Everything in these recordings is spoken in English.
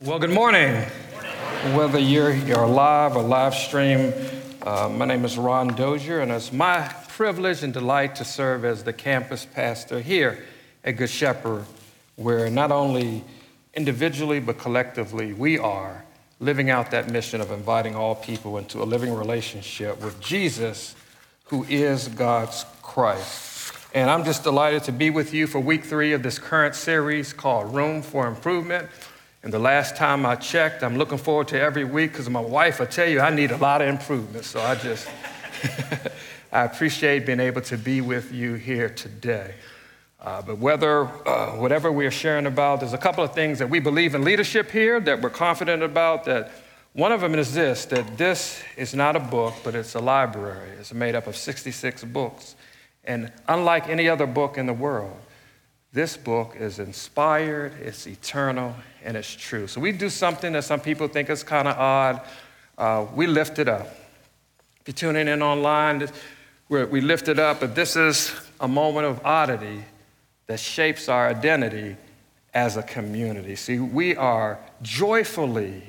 Well, good morning. Whether you're, you're live or live stream, uh, my name is Ron Dozier, and it's my privilege and delight to serve as the campus pastor here at Good Shepherd, where not only individually but collectively we are living out that mission of inviting all people into a living relationship with Jesus, who is God's Christ. And I'm just delighted to be with you for week three of this current series called Room for Improvement. And the last time I checked, I'm looking forward to every week because my wife will tell you I need a lot of improvement. So I just, I appreciate being able to be with you here today. Uh, but whether, uh, whatever we are sharing about, there's a couple of things that we believe in leadership here that we're confident about. That one of them is this that this is not a book, but it's a library. It's made up of 66 books. And unlike any other book in the world, this book is inspired, it's eternal, and it's true. So we do something that some people think is kind of odd. Uh, we lift it up. If you're tuning in online, we lift it up, but this is a moment of oddity that shapes our identity as a community. See, we are joyfully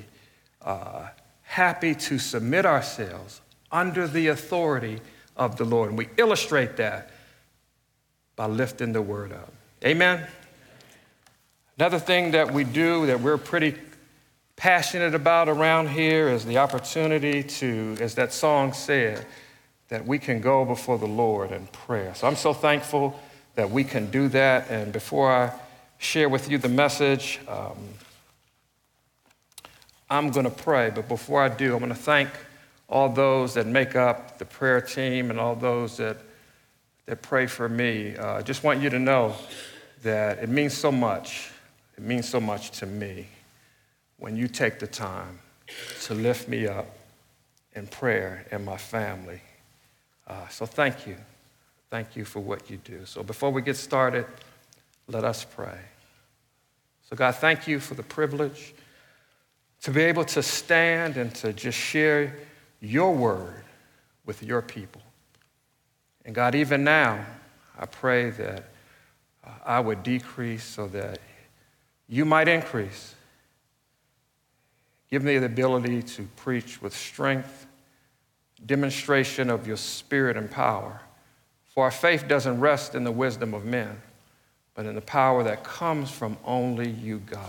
uh, happy to submit ourselves under the authority of the Lord. And we illustrate that by lifting the word up. Amen? Another thing that we do that we're pretty passionate about around here is the opportunity to, as that song said, that we can go before the Lord in prayer. So I'm so thankful that we can do that. And before I share with you the message, um, I'm going to pray. But before I do, I'm going to thank all those that make up the prayer team and all those that, that pray for me. Uh, I just want you to know that it means so much it means so much to me when you take the time to lift me up in prayer and my family. Uh, so thank you. Thank you for what you do. So before we get started, let us pray. So, God, thank you for the privilege to be able to stand and to just share your word with your people. And God, even now, I pray that uh, I would decrease so that you might increase. Give me the ability to preach with strength, demonstration of your spirit and power. For our faith doesn't rest in the wisdom of men, but in the power that comes from only you, God.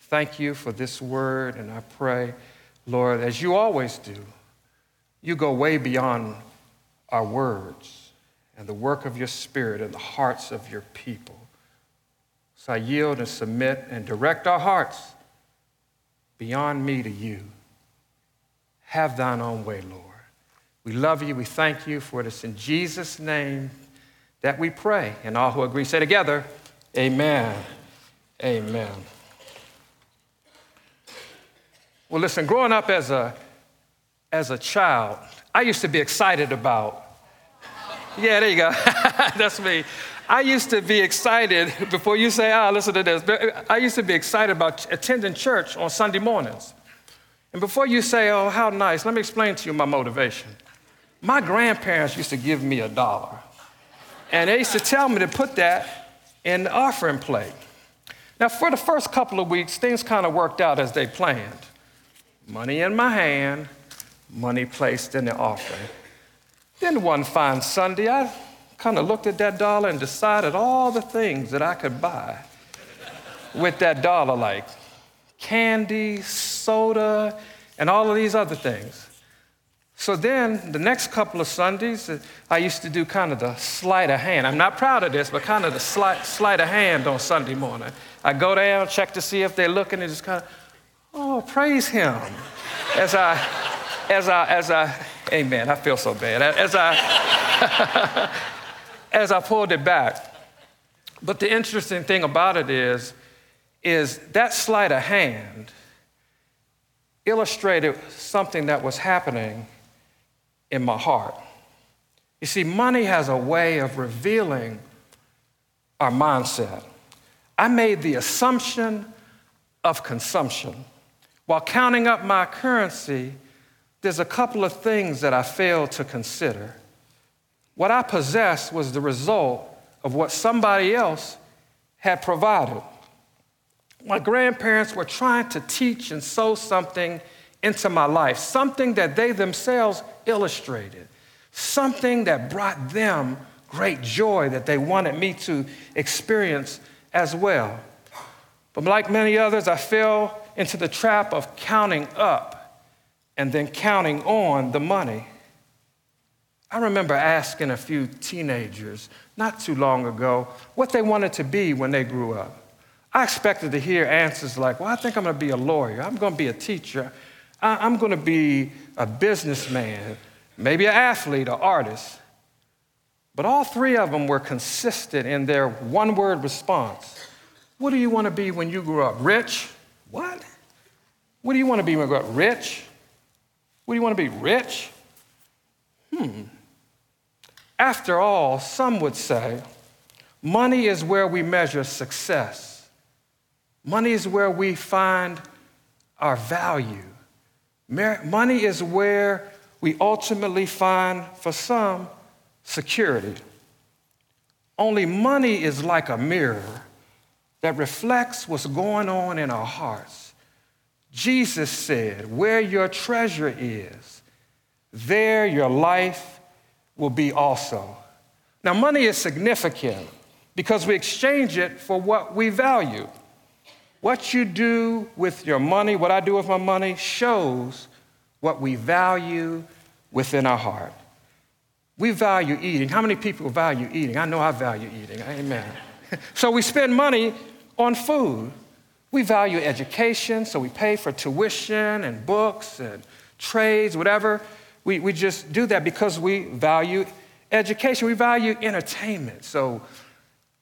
Thank you for this word, and I pray, Lord, as you always do, you go way beyond our words and the work of your spirit in the hearts of your people. So I yield and submit and direct our hearts beyond me to you. Have thine own way, Lord. We love you. We thank you for this in Jesus' name that we pray. And all who agree say together, Amen. Amen. Well, listen, growing up as a, as a child, I used to be excited about. Yeah, there you go. That's me. I used to be excited, before you say, ah, listen to this, I used to be excited about attending church on Sunday mornings. And before you say, oh, how nice, let me explain to you my motivation. My grandparents used to give me a dollar, and they used to tell me to put that in the offering plate. Now, for the first couple of weeks, things kind of worked out as they planned. Money in my hand, money placed in the offering. Then one fine Sunday, I kind of looked at that dollar and decided all the things that I could buy with that dollar, like candy, soda, and all of these other things. So then, the next couple of Sundays, uh, I used to do kind of the sleight of hand. I'm not proud of this, but kind of the sleight, sleight of hand on Sunday morning. I go down, check to see if they're looking, and just kind of, oh, praise Him. As I, as I, as I, amen, I feel so bad. As I, as I pulled it back. But the interesting thing about it is, is that sleight of hand illustrated something that was happening in my heart. You see, money has a way of revealing our mindset. I made the assumption of consumption. While counting up my currency, there's a couple of things that I failed to consider. What I possessed was the result of what somebody else had provided. my grandparents were trying to teach and sow something into my life, something that they themselves illustrated, something that brought them great joy that they wanted me to experience as well. But like many others, I fell into the trap of counting up and then counting on the money. I remember asking a few teenagers not too long ago what they wanted to be when they grew up. I expected to hear answers like, Well, I think I'm going to be a lawyer, I'm going to be a teacher, I'm going to be a businessman, maybe an athlete, or artist. But all three of them were consistent in their one word response. What do you want to be when you grow up? Rich? What? What do you want to be when you grow up? Rich? What do you want to be? Rich? Hmm. After all, some would say money is where we measure success, money is where we find our value. Money is where we ultimately find, for some, security. Only money is like a mirror that reflects what's going on in our hearts. Jesus said, Where your treasure is, there your life will be also. Now, money is significant because we exchange it for what we value. What you do with your money, what I do with my money, shows what we value within our heart. We value eating. How many people value eating? I know I value eating. Amen. so we spend money on food. We value education, so we pay for tuition and books and trades, whatever. We, we just do that because we value education. We value entertainment. So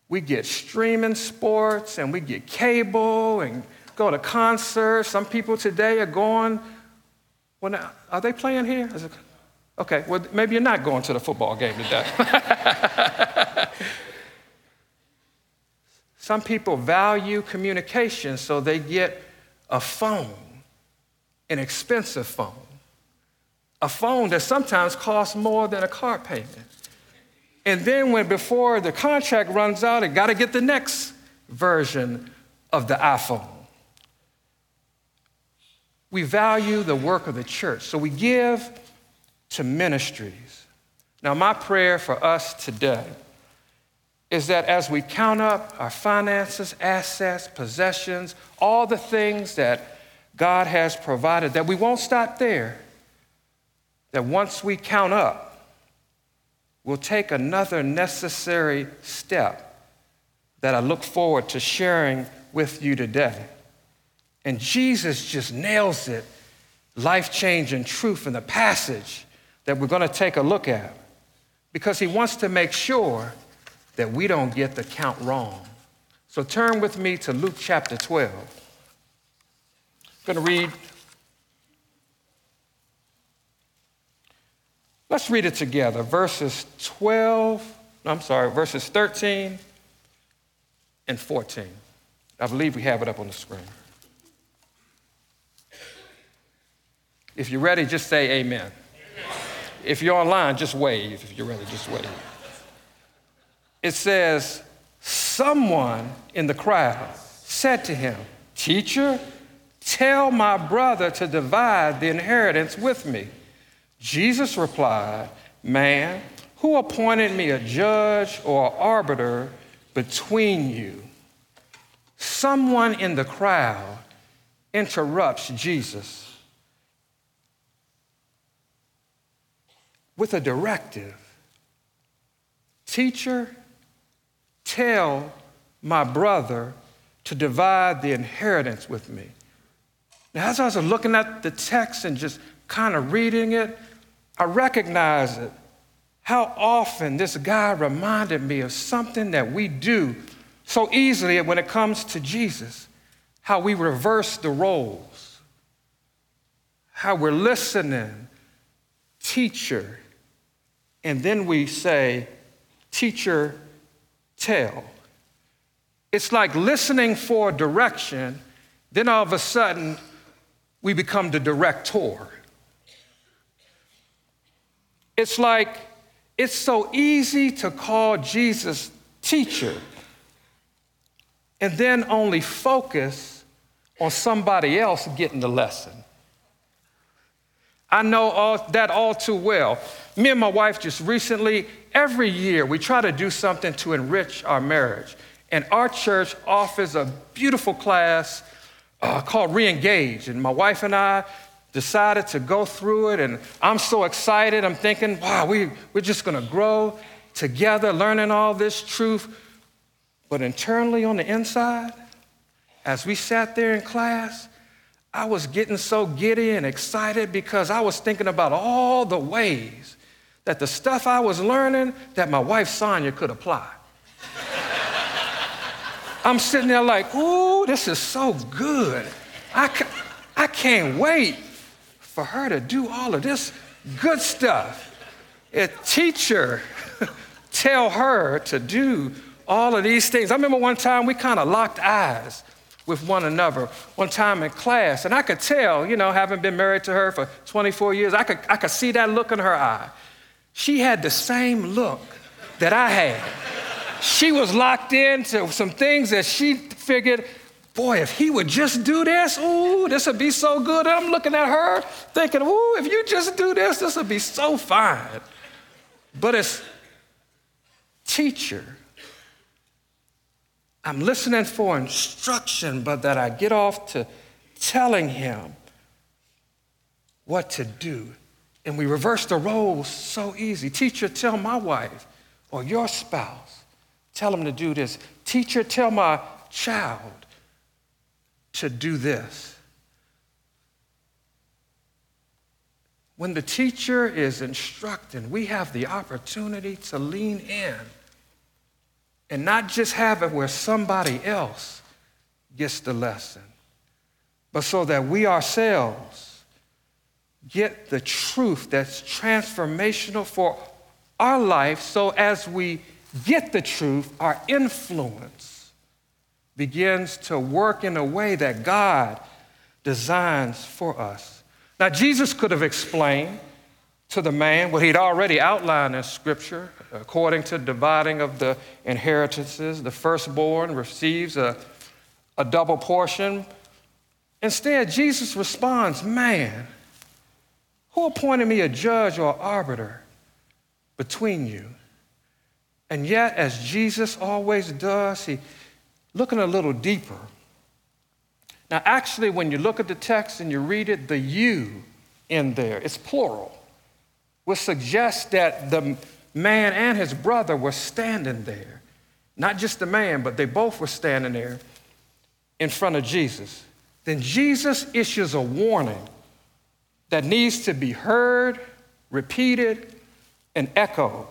we get streaming sports and we get cable and go to concerts. Some people today are going, well, now, are they playing here? It, okay, well, maybe you're not going to the football game today. Some people value communication, so they get a phone, an expensive phone, a phone that sometimes costs more than a car payment. And then, when before the contract runs out, they got to get the next version of the iPhone. We value the work of the church, so we give to ministries. Now, my prayer for us today is that as we count up our finances, assets, possessions, all the things that God has provided, that we won't stop there. That once we count up, we'll take another necessary step that I look forward to sharing with you today. And Jesus just nails it life changing truth in the passage that we're going to take a look at because he wants to make sure that we don't get the count wrong. So turn with me to Luke chapter 12. I'm going to read. Let's read it together. Verses 12, I'm sorry, verses 13 and 14. I believe we have it up on the screen. If you're ready, just say amen. amen. If you're online, just wave. If you're ready, just wave it says, Someone in the crowd said to him, Teacher, tell my brother to divide the inheritance with me. Jesus replied, Man, who appointed me a judge or arbiter between you? Someone in the crowd interrupts Jesus with a directive Teacher, tell my brother to divide the inheritance with me. Now, as I was looking at the text and just kind of reading it, I recognized it. How often this guy reminded me of something that we do so easily when it comes to Jesus, how we reverse the roles, how we're listening, teacher, and then we say, teacher, tell. It's like listening for direction, then all of a sudden, we become the director. It's like it's so easy to call Jesus teacher. and then only focus on somebody else getting the lesson. I know all, that all too well. Me and my wife just recently, every year, we try to do something to enrich our marriage. And our church offers a beautiful class uh, called Reengage. And my wife and I decided to go through it. And I'm so excited. I'm thinking, wow, we, we're just going to grow together, learning all this truth. But internally on the inside, as we sat there in class, I was getting so giddy and excited because I was thinking about all the ways that the stuff I was learning that my wife Sonia could apply. I'm sitting there like, ooh, this is so good. I, ca- I can't wait for her to do all of this good stuff. A teacher tell her to do all of these things. I remember one time we kind of locked eyes with one another one time in class, and I could tell, you know, having been married to her for 24 years, I could, I could see that look in her eye. She had the same look that I had. She was locked into some things that she figured, boy, if he would just do this, ooh, this would be so good. And I'm looking at her thinking, ooh, if you just do this, this would be so fine. But as teacher, I'm listening for instruction, but that I get off to telling him what to do. And we reverse the roles so easy. Teacher, tell my wife or your spouse, tell them to do this. Teacher, tell my child to do this. When the teacher is instructing, we have the opportunity to lean in and not just have it where somebody else gets the lesson, but so that we ourselves get the truth that's transformational for our life. So as we get the truth, our influence begins to work in a way that God designs for us. Now, Jesus could have explained to the man what he'd already outlined in Scripture. According to dividing of the inheritances, the firstborn receives a, a double portion. Instead, Jesus responds, Man, who appointed me a judge or arbiter between you? And yet, as Jesus always does, he looking a little deeper. Now, actually, when you look at the text and you read it, the you in there, it's plural would suggest that the man and his brother were standing there. Not just the man, but they both were standing there in front of Jesus. Then Jesus issues a warning that needs to be heard, repeated, and echoed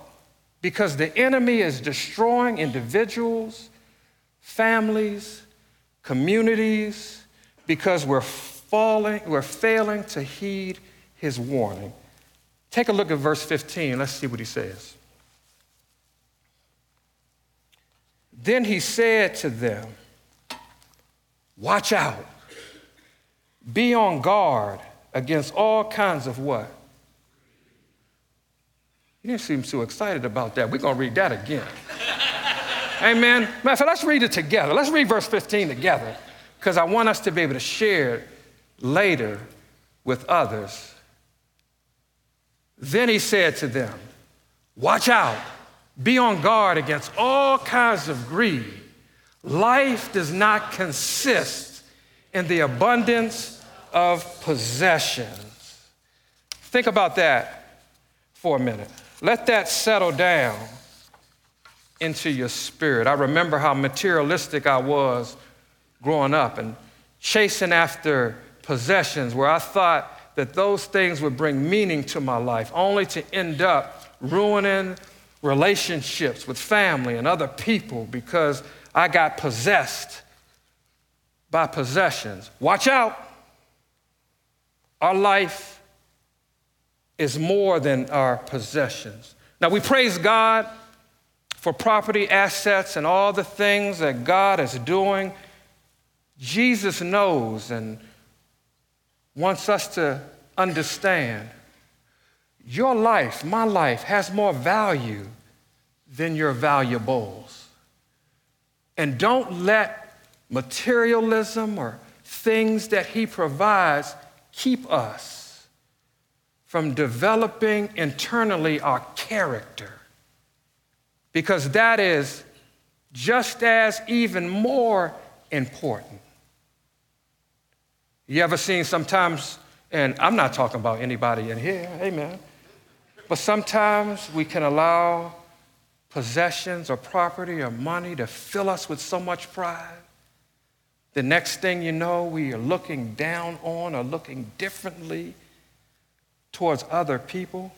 because the enemy is destroying individuals, families, communities, because we're falling, we're failing to heed his warning. Take a look at verse 15. Let's see what he says. Then he said to them, Watch out. Be on guard against all kinds of what? You didn't seem so excited about that. We're going to read that again. Amen. Matter of fact, let's read it together. Let's read verse 15 together because I want us to be able to share it later with others then he said to them, Watch out, be on guard against all kinds of greed. Life does not consist in the abundance of possessions. Think about that for a minute. Let that settle down into your spirit. I remember how materialistic I was growing up and chasing after possessions where I thought that those things would bring meaning to my life, only to end up ruining relationships with family and other people because I got possessed by possessions. Watch out. Our life is more than our possessions. Now, we praise God for property, assets, and all the things that God is doing. Jesus knows and wants us to understand your life, my life, has more value than your valuables. And don't let materialism or things that He provides keep us from developing internally our character. Because that is just as even more important. You ever seen sometimes, and I'm not talking about anybody in here, amen, but sometimes we can allow possessions or property or money to fill us with so much pride. The next thing you know, we are looking down on or looking differently towards other people.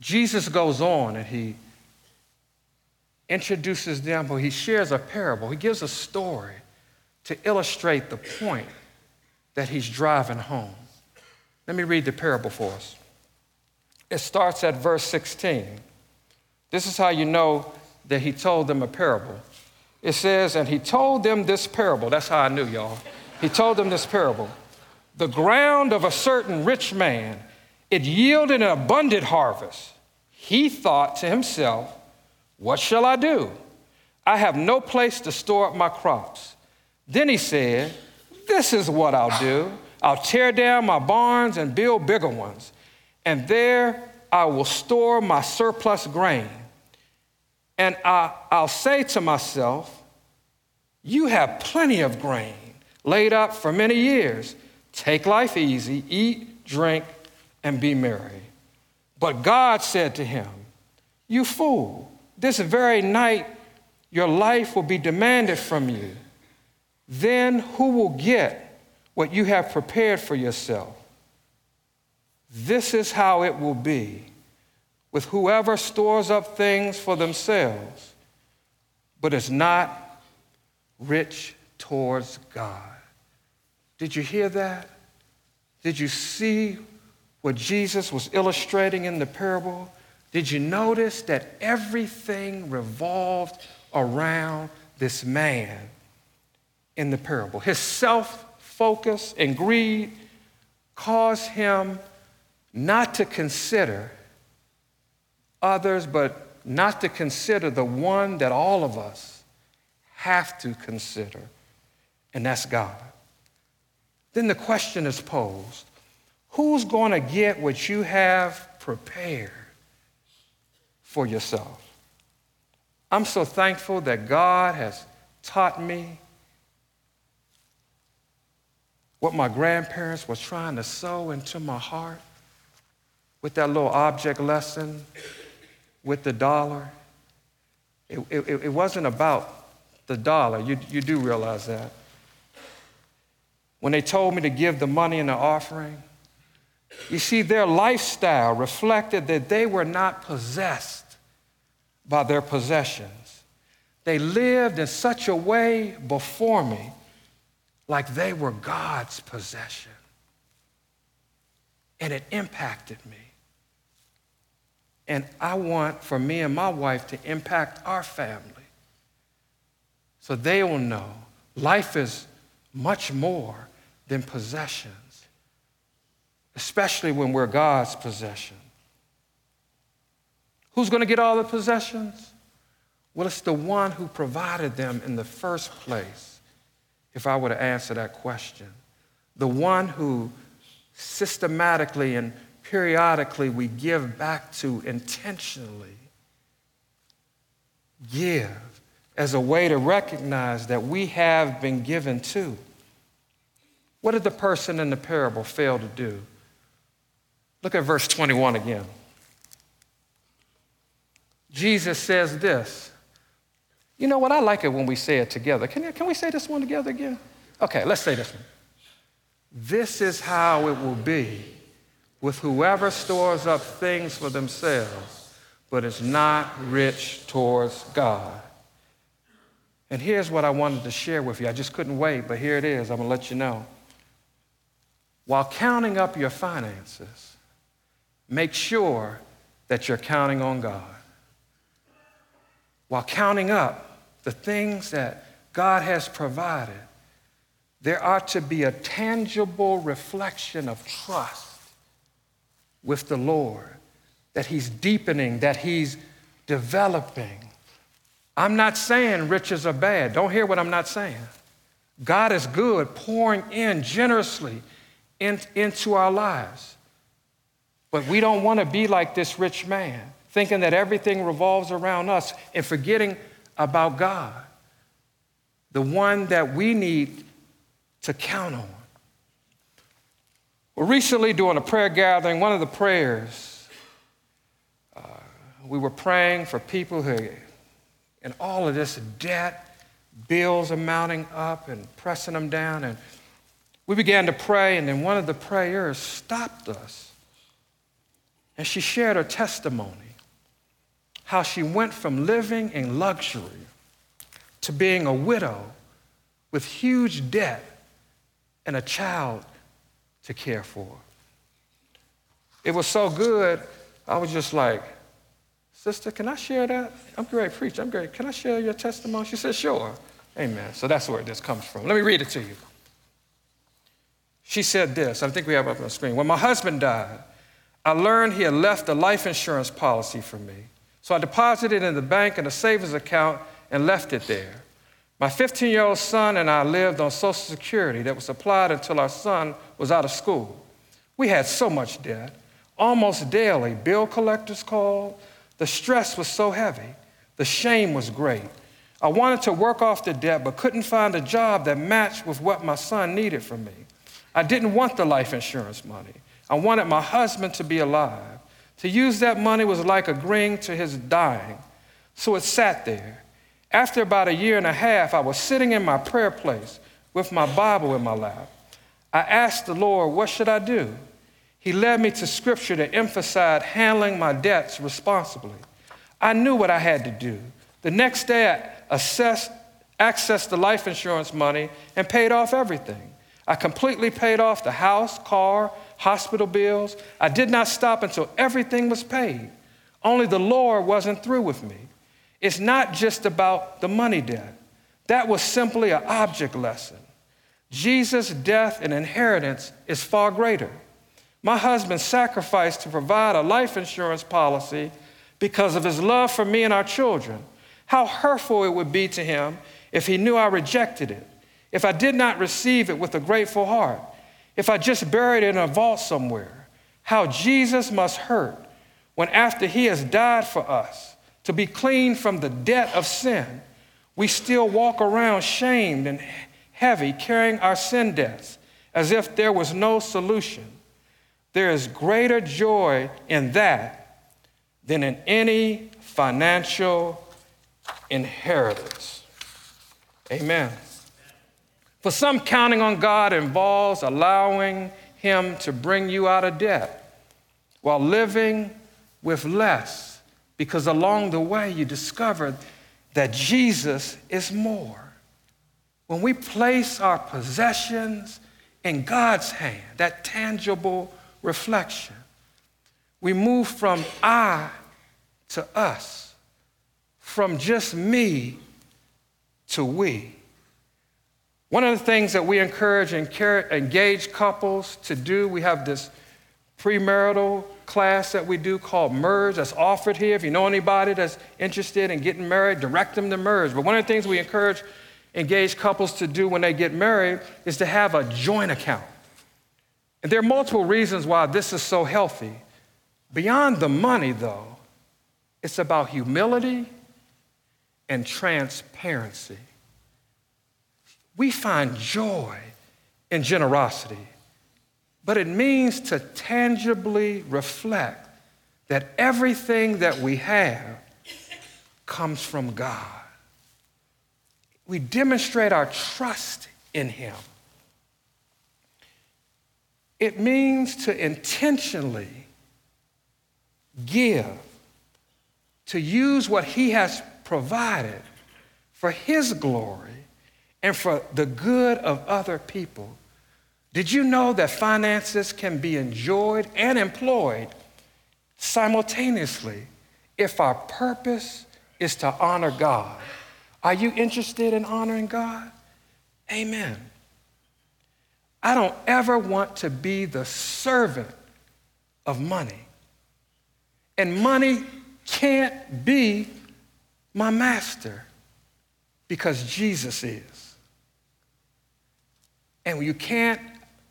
Jesus goes on and he introduces them, or he shares a parable. He gives a story to illustrate the point that he's driving home. Let me read the parable for us. It starts at verse 16. This is how you know that he told them a parable. It says, And he told them this parable. That's how I knew, y'all. He told them this parable. The ground of a certain rich man, it yielded an abundant harvest. He thought to himself, What shall I do? I have no place to store up my crops. Then he said, This is what I'll do. I'll tear down my barns and build bigger ones, and there I will store my surplus grain. And I, will say to myself, You have plenty of grain laid up for many years. Take life easy, eat, drink, and be merry. But God said to him, You fool, this very night your life will be demanded from you. Then who will get what you have prepared for yourself? This is how it will be with whoever stores up things for themselves, but is not rich towards God. Did you hear that? Did you see what Jesus was illustrating in the parable? Did you notice that everything revolved around this man in the parable? His self focus and greed caused him not to consider others, but not to consider the one that all of us have to consider, and that's God. Then the question is posed who's going to get what you have prepared for yourself? I'm so thankful that God has taught me what my grandparents were trying to sow into my heart with that little object lesson with the dollar. It, it, it wasn't about the dollar. You, you do realize that. When they told me to give the money in the offering, you see, their lifestyle reflected that they were not possessed by their possessions. They lived in such a way before me like they were God's possession. And it impacted me. And I want for me and my wife to impact our family so they will know life is much more than possessions, especially when we're God's possession. Who's going to get all the possessions? Well, it's the one who provided them in the first place, if I were to answer that question. The one who systematically and periodically we give back to intentionally. Give as a way to recognize that we have been given to. What did the person in the parable fail to do? Look at verse 21 again. Jesus says this. You know what? I like it when we say it together. Can, can we say this one together again? Okay, let's say this one. This is how it will be with whoever stores up things for themselves, but is not rich towards God. And here's what I wanted to share with you. I just couldn't wait, but here it is. I'm going to let you know. While counting up your finances, make sure that you're counting on God. While counting up the things that God has provided, there ought to be a tangible reflection of trust with the Lord, that He's deepening, that He's developing I'm not saying riches are bad. Don't hear what I'm not saying. God is good, pouring in generously in, into our lives. But we don't want to be like this rich man, thinking that everything revolves around us and forgetting about God, the one that we need to count on. Well, recently, during a prayer gathering, one of the prayers, uh, we were praying for people who, in all of this debt, bills are mounting up and pressing them down. And we began to pray, and then one of the prayers stopped us. And she shared her testimony how she went from living in luxury to being a widow with huge debt and a child to care for. It was so good, I was just like, Sister, can I share that? I'm great preacher. I'm great. Can I share your testimony? She said, Sure. Amen. So that's where this comes from. Let me read it to you. She said this, I think we have it up on the screen. When my husband died, I learned he had left a life insurance policy for me. So I deposited it in the bank in a savings account and left it there. My 15 year old son and I lived on Social Security that was applied until our son was out of school. We had so much debt. Almost daily, bill collectors called. The stress was so heavy. The shame was great. I wanted to work off the debt, but couldn't find a job that matched with what my son needed from me. I didn't want the life insurance money. I wanted my husband to be alive. To use that money was like agreeing to his dying. So it sat there. After about a year and a half, I was sitting in my prayer place with my Bible in my lap. I asked the Lord, What should I do? He led me to scripture to emphasize handling my debts responsibly. I knew what I had to do. The next day, I assessed, accessed the life insurance money and paid off everything. I completely paid off the house, car, hospital bills. I did not stop until everything was paid. Only the Lord wasn't through with me. It's not just about the money debt. That was simply an object lesson. Jesus' death and inheritance is far greater. My husband sacrificed to provide a life insurance policy because of his love for me and our children. How hurtful it would be to him if he knew I rejected it, if I did not receive it with a grateful heart, if I just buried it in a vault somewhere. How Jesus must hurt when, after he has died for us, to be clean from the debt of sin, we still walk around shamed and heavy, carrying our sin debts as if there was no solution. There is greater joy in that than in any financial inheritance. Amen. For some, counting on God involves allowing Him to bring you out of debt while living with less because along the way you discovered that Jesus is more. When we place our possessions in God's hand, that tangible reflection, we move from I to us, from just me to we. One of the things that we encourage engaged couples to do, we have this premarital class that we do called Merge that's offered here. If you know anybody that's interested in getting married, direct them to Merge. But one of the things we encourage engaged couples to do when they get married is to have a joint account. And there are multiple reasons why this is so healthy. Beyond the money, though, it's about humility and transparency. We find joy in generosity but it means to tangibly reflect that everything that we have comes from God. We demonstrate our trust in Him. It means to intentionally give, to use what He has provided for His glory and for the good of other people did you know that finances can be enjoyed and employed simultaneously if our purpose is to honor God? Are you interested in honoring God? Amen. I don't ever want to be the servant of money. And money can't be my master. because Jesus is. And you can't,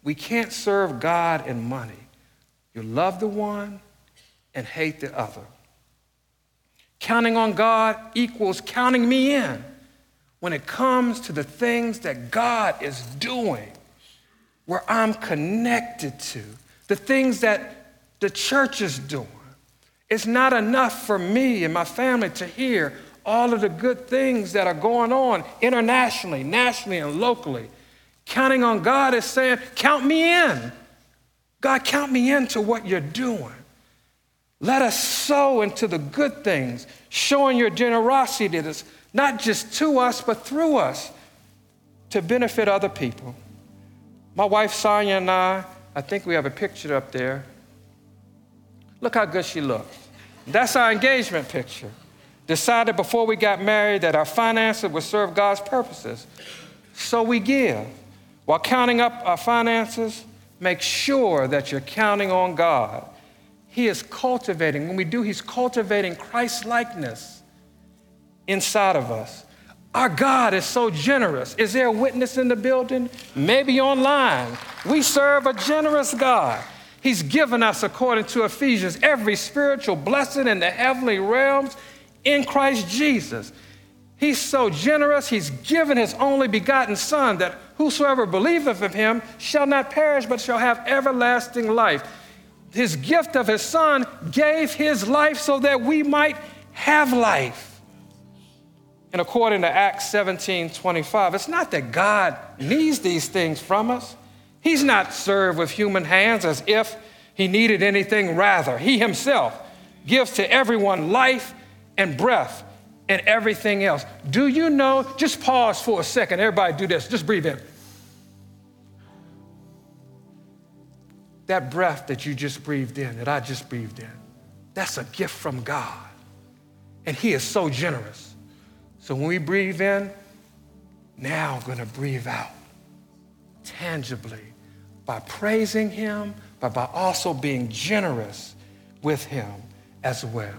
we can't serve God and money. You love the one and hate the other. Counting on God equals counting me in when it comes to the things that God is doing, where I'm connected to, the things that the church is doing. It's not enough for me and my family to hear all of the good things that are going on internationally, nationally, and locally. Counting on God is saying, Count me in. God, count me into what you're doing. Let us sow into the good things, showing your generosity that is not just to us, but through us to benefit other people. My wife Sonia and I, I think we have a picture up there. Look how good she looks. That's our engagement picture. Decided before we got married that our finances would serve God's purposes. So we give. While counting up our finances, make sure that you're counting on God. He is cultivating, when we do, He's cultivating Christ likeness inside of us. Our God is so generous. Is there a witness in the building? Maybe online. We serve a generous God. He's given us, according to Ephesians, every spiritual blessing in the heavenly realms in Christ Jesus. He's so generous, He's given His only begotten Son that whosoever believeth of Him shall not perish but shall have everlasting life. His gift of His Son gave His life so that we might have life. And according to Acts 17 25, it's not that God needs these things from us. He's not served with human hands as if he needed anything. Rather, he himself gives to everyone life and breath and everything else. Do you know? Just pause for a second. Everybody, do this. Just breathe in. That breath that you just breathed in, that I just breathed in, that's a gift from God. And He is so generous. So when we breathe in, now I'm going to breathe out tangibly by praising Him, but by also being generous with Him as well.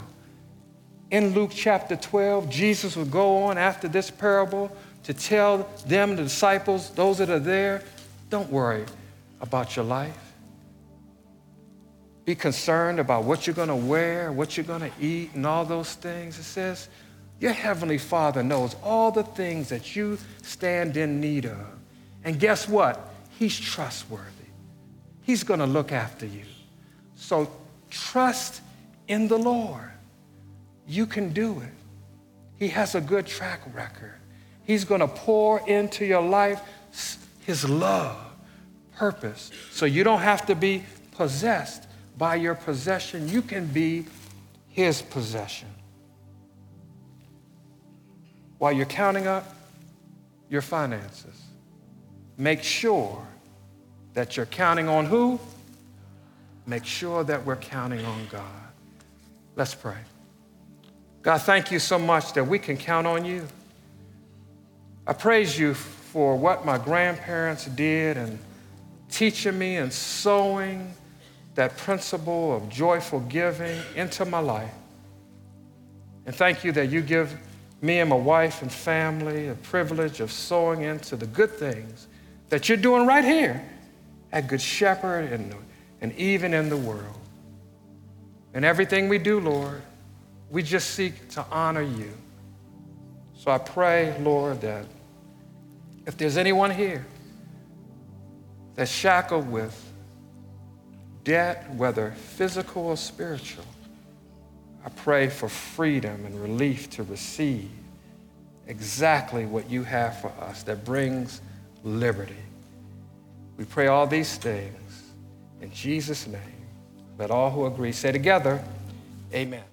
In Luke chapter 12, Jesus would go on after this parable to tell them, the disciples, those that are there, don't worry about your life. Be concerned about what you're going to wear, what you're going to eat, and all those things. It says, Your heavenly Father knows all the things that you stand in need of. And guess what? He's trustworthy. He's going to look after you. So trust in the Lord. You can do it. He has a good track record. He's going to pour into your life His love, purpose. So you don't have to be possessed by your possession. You can be His possession. While you're counting up your finances, make sure that you're counting on who? Make sure that we're counting on God. Let's pray. God, thank you so much that we can count on you. I praise you for what my grandparents did and teaching me and sowing that principle of joyful giving into my life. And thank you that you give me and my wife and family the privilege of sowing into the good things that you're doing right here at Good Shepherd and, and even in the world. And everything we do, Lord, we just seek to honor you. So I pray, Lord, that if there's anyone here that's shackled with debt, whether physical or spiritual, I pray for freedom and relief to receive exactly what you have for us that brings liberty. We pray all these things in Jesus' name. Let all who agree say together, Amen.